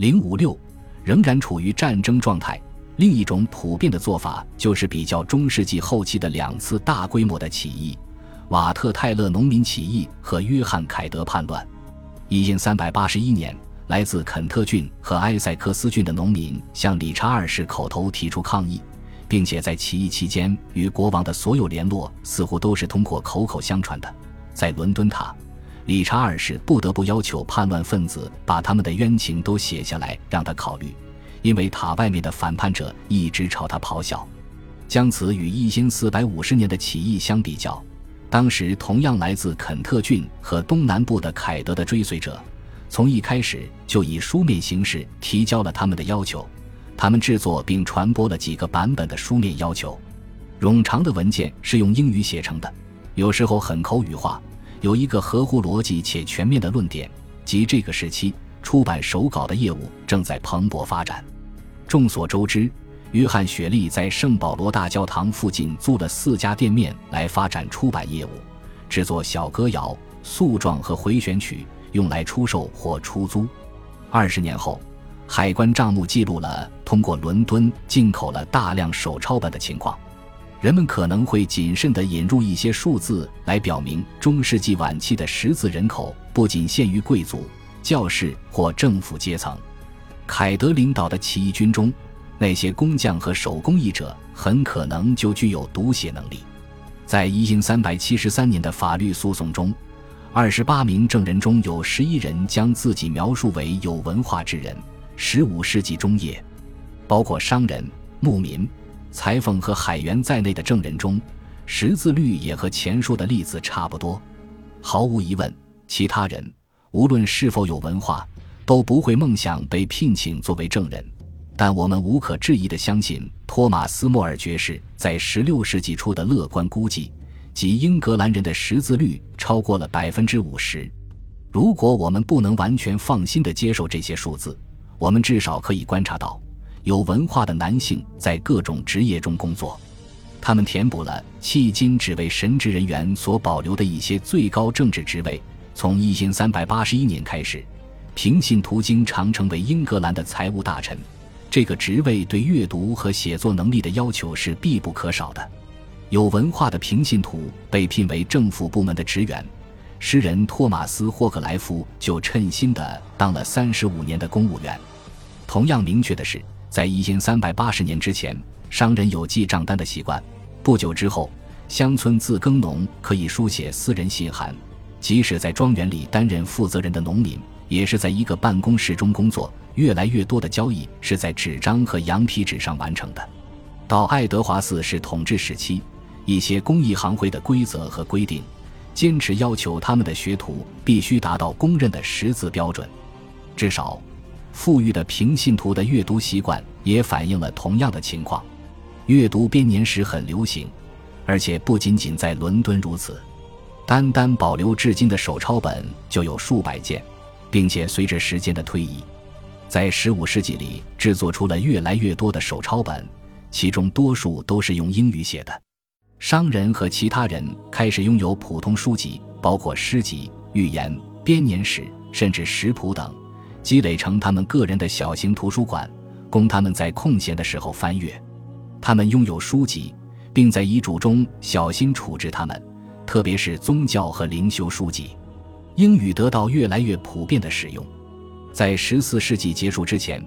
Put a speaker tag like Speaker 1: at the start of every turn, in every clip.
Speaker 1: 零五六仍然处于战争状态。另一种普遍的做法就是比较中世纪后期的两次大规模的起义：瓦特泰勒农民起义和约翰凯德叛乱。一千三百八十一年，来自肯特郡和埃塞克斯郡的农民向理查二世口头提出抗议，并且在起义期间与国王的所有联络似乎都是通过口口相传的。在伦敦塔，理查二世不得不要求叛乱分子把他们的冤情都写下来，让他考虑。因为塔外面的反叛者一直朝他咆哮，将此与一千四百五十年的起义相比较，当时同样来自肯特郡和东南部的凯德的追随者，从一开始就以书面形式提交了他们的要求。他们制作并传播了几个版本的书面要求，冗长的文件是用英语写成的，有时候很口语化，有一个合乎逻辑且全面的论点，即这个时期。出版手稿的业务正在蓬勃发展。众所周知，约翰·雪莉在圣保罗大教堂附近租了四家店面来发展出版业务，制作小歌谣、诉状和回旋曲，用来出售或出租。二十年后，海关账目记录了通过伦敦进口了大量手抄本的情况。人们可能会谨慎地引入一些数字来表明，中世纪晚期的识字人口不仅限于贵族。教士或政府阶层，凯德领导的起义军中，那些工匠和手工艺者很可能就具有读写能力。在一千三百七十三年的法律诉讼中，二十八名证人中有十一人将自己描述为有文化之人。十五世纪中叶，包括商人、牧民、裁缝和海员在内的证人中，识字率也和前述的例子差不多。毫无疑问，其他人。无论是否有文化，都不会梦想被聘请作为证人。但我们无可置疑地相信，托马斯·莫尔爵士在16世纪初的乐观估计，即英格兰人的识字率超过了百分之五十。如果我们不能完全放心地接受这些数字，我们至少可以观察到，有文化的男性在各种职业中工作，他们填补了迄今只为神职人员所保留的一些最高政治职位。从一千三百八十一年开始，平信徒经常成为英格兰的财务大臣。这个职位对阅读和写作能力的要求是必不可少的。有文化的平信徒被聘为政府部门的职员。诗人托马斯·霍克莱夫就称心的当了三十五年的公务员。同样明确的是，在一千三百八十年之前，商人有记账单的习惯。不久之后，乡村自耕农可以书写私人信函。即使在庄园里担任负责人的农民，也是在一个办公室中工作。越来越多的交易是在纸张和羊皮纸上完成的。到爱德华四世统治时期，一些工艺行会的规则和规定，坚持要求他们的学徒必须达到公认的识字标准。至少，富裕的平信徒的阅读习惯也反映了同样的情况。阅读编年史很流行，而且不仅仅在伦敦如此。单单保留至今的手抄本就有数百件，并且随着时间的推移，在十五世纪里制作出了越来越多的手抄本，其中多数都是用英语写的。商人和其他人开始拥有普通书籍，包括诗集、寓言、编年史，甚至食谱等，积累成他们个人的小型图书馆，供他们在空闲的时候翻阅。他们拥有书籍，并在遗嘱中小心处置他们。特别是宗教和灵修书籍，英语得到越来越普遍的使用。在十四世纪结束之前，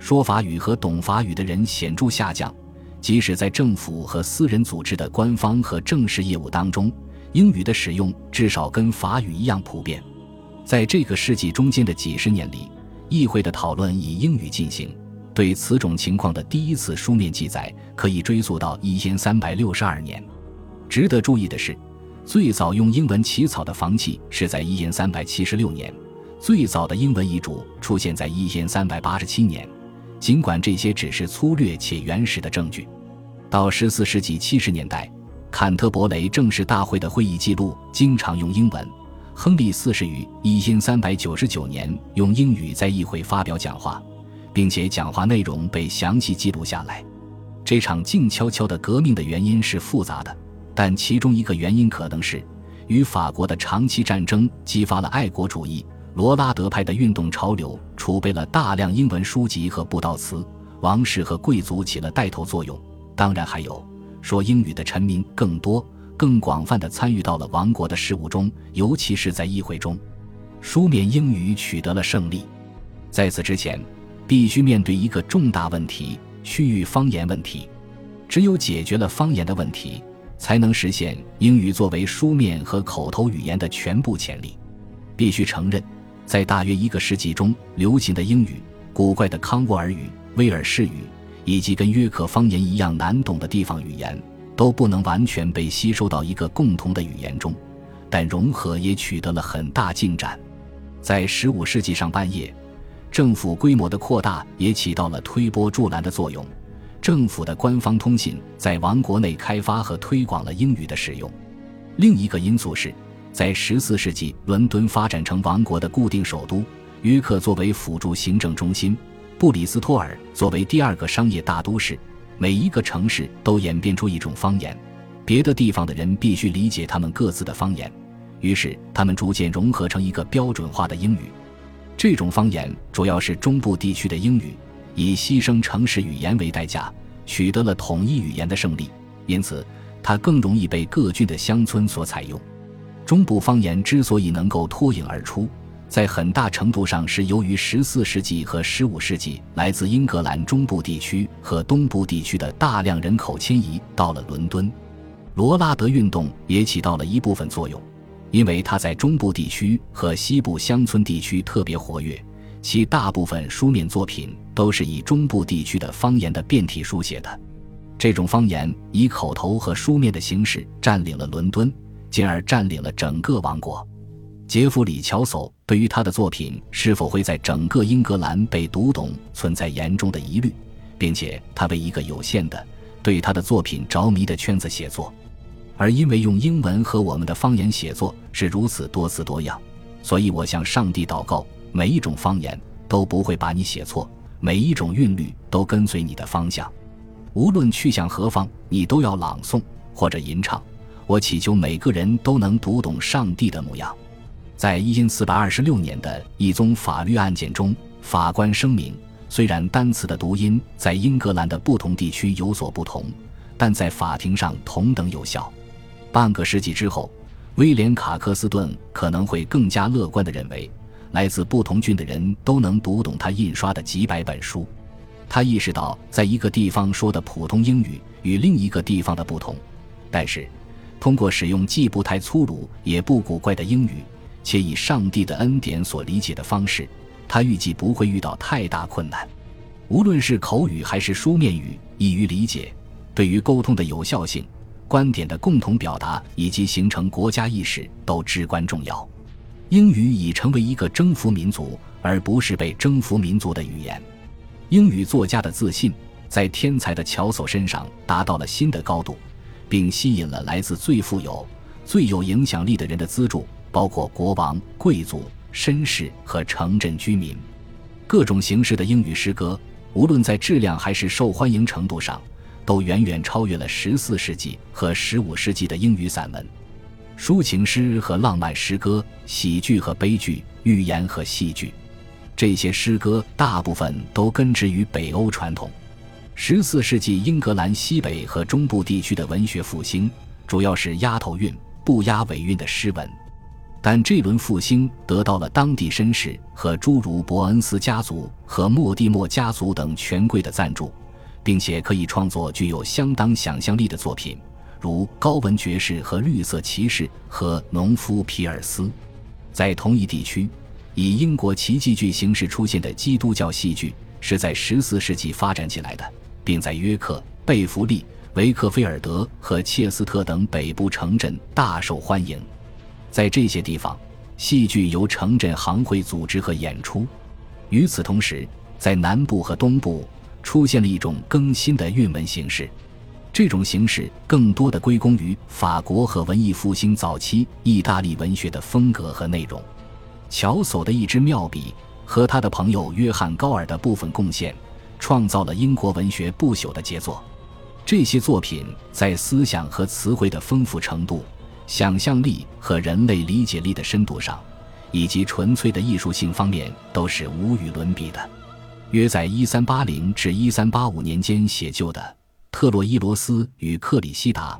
Speaker 1: 说法语和懂法语的人显著下降。即使在政府和私人组织的官方和正式业务当中，英语的使用至少跟法语一样普遍。在这个世纪中间的几十年里，议会的讨论以英语进行。对此种情况的第一次书面记载可以追溯到一千三百六十二年。值得注意的是。最早用英文起草的房契是在一千三百七十六年，最早的英文遗嘱出现在一千三百八十七年。尽管这些只是粗略且原始的证据，到十四世纪七十年代，坎特伯雷正式大会的会议记录经常用英文。亨利四世于一千三百九十九年用英语在议会发表讲话，并且讲话内容被详细记录下来。这场静悄悄的革命的原因是复杂的。但其中一个原因可能是，与法国的长期战争激发了爱国主义、罗拉德派的运动潮流储备了大量英文书籍和布道词，王室和贵族起了带头作用。当然，还有说英语的臣民更多、更广泛地参与到了王国的事务中，尤其是在议会中，书面英语取得了胜利。在此之前，必须面对一个重大问题——区域方言问题。只有解决了方言的问题，才能实现英语作为书面和口头语言的全部潜力。必须承认。在大约一个世纪中流行的英语、古怪的康沃尔语、威尔士语，以及跟约克方言一样难懂的地方语言，都不能完全被吸收到一个共同的语言中，但融合也取得了很大进展。在十五世纪上半叶，政府规模的扩大也起到了推波助澜的作用。政府的官方通信在王国内开发和推广了英语的使用。另一个因素是。在十四世纪，伦敦发展成王国的固定首都，约克作为辅助行政中心，布里斯托尔作为第二个商业大都市，每一个城市都演变出一种方言，别的地方的人必须理解他们各自的方言，于是他们逐渐融合成一个标准化的英语。这种方言主要是中部地区的英语，以牺牲城市语言为代价，取得了统一语言的胜利，因此它更容易被各郡的乡村所采用。中部方言之所以能够脱颖而出，在很大程度上是由于14世纪和15世纪来自英格兰中部地区和东部地区的大量人口迁移到了伦敦。罗拉德运动也起到了一部分作用，因为它在中部地区和西部乡村地区特别活跃，其大部分书面作品都是以中部地区的方言的变体书写的。这种方言以口头和书面的形式占领了伦敦。进而占领了整个王国。杰弗里·乔叟对于他的作品是否会在整个英格兰被读懂存在严重的疑虑，并且他为一个有限的、对他的作品着迷的圈子写作。而因为用英文和我们的方言写作是如此多姿多样，所以我向上帝祷告：每一种方言都不会把你写错，每一种韵律都跟随你的方向，无论去向何方，你都要朗诵或者吟唱。我祈求每个人都能读懂上帝的模样。在一因四百二十六年的一宗法律案件中，法官声明，虽然单词的读音在英格兰的不同地区有所不同，但在法庭上同等有效。半个世纪之后，威廉·卡克斯顿可能会更加乐观地认为，来自不同郡的人都能读懂他印刷的几百本书。他意识到，在一个地方说的普通英语与另一个地方的不同，但是。通过使用既不太粗鲁也不古怪的英语，且以上帝的恩典所理解的方式，他预计不会遇到太大困难。无论是口语还是书面语，易于理解，对于沟通的有效性、观点的共同表达以及形成国家意识都至关重要。英语已成为一个征服民族而不是被征服民族的语言。英语作家的自信在天才的乔叟身上达到了新的高度。并吸引了来自最富有、最有影响力的人的资助，包括国王、贵族、绅士和城镇居民。各种形式的英语诗歌，无论在质量还是受欢迎程度上，都远远超越了十四世纪和十五世纪的英语散文、抒情诗和浪漫诗歌、喜剧和悲剧、寓言和戏剧。这些诗歌大部分都根植于北欧传统。十四世纪英格兰西北和中部地区的文学复兴，主要是押头韵不押尾韵的诗文，但这轮复兴得到了当地绅士和诸如伯恩斯家族和莫蒂莫家族等权贵的赞助，并且可以创作具有相当想象力的作品，如《高文爵士和绿色骑士》和《农夫皮尔斯》。在同一地区，以英国奇迹剧形式出现的基督教戏剧，是在十四世纪发展起来的。并在约克、贝弗利、维克菲尔德和切斯特等北部城镇大受欢迎。在这些地方，戏剧由城镇行会组织和演出。与此同时，在南部和东部出现了一种更新的韵文形式。这种形式更多的归功于法国和文艺复兴早期意大利文学的风格和内容。乔叟的一支妙笔和他的朋友约翰高尔的部分贡献。创造了英国文学不朽的杰作，这些作品在思想和词汇的丰富程度、想象力和人类理解力的深度上，以及纯粹的艺术性方面都是无与伦比的。约在1380至1385年间写就的《特洛伊罗斯与克里希达》，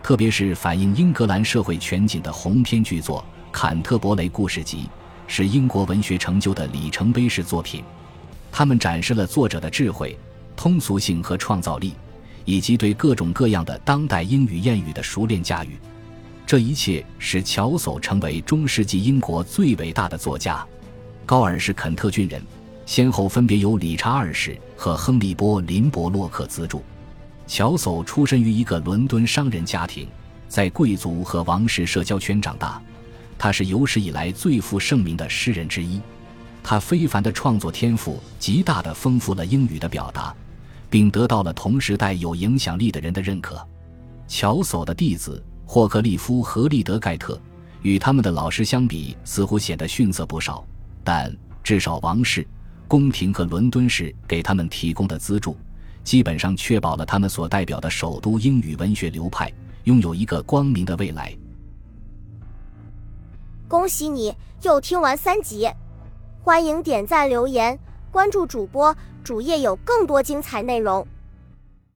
Speaker 1: 特别是反映英格兰社会全景的鸿篇巨作《坎特伯雷故事集》，是英国文学成就的里程碑式作品。他们展示了作者的智慧、通俗性和创造力。以及对各种各样的当代英语谚语的熟练驾驭，这一切使乔叟成为中世纪英国最伟大的作家。高尔是肯特郡人，先后分别由理查二世和亨利波林伯洛克资助。乔叟出身于一个伦敦商人家庭，在贵族和王室社交圈长大。他是有史以来最负盛名的诗人之一。他非凡的创作天赋极大地丰富了英语的表达。并得到了同时代有影响力的人的认可。乔叟的弟子霍克利夫和利德盖特与他们的老师相比，似乎显得逊色不少。但至少王室、宫廷和伦敦市给他们提供的资助，基本上确保了他们所代表的首都英语文学流派拥有一个光明的未来。
Speaker 2: 恭喜你又听完三集，欢迎点赞、留言、关注主播。主页有更多精彩内容。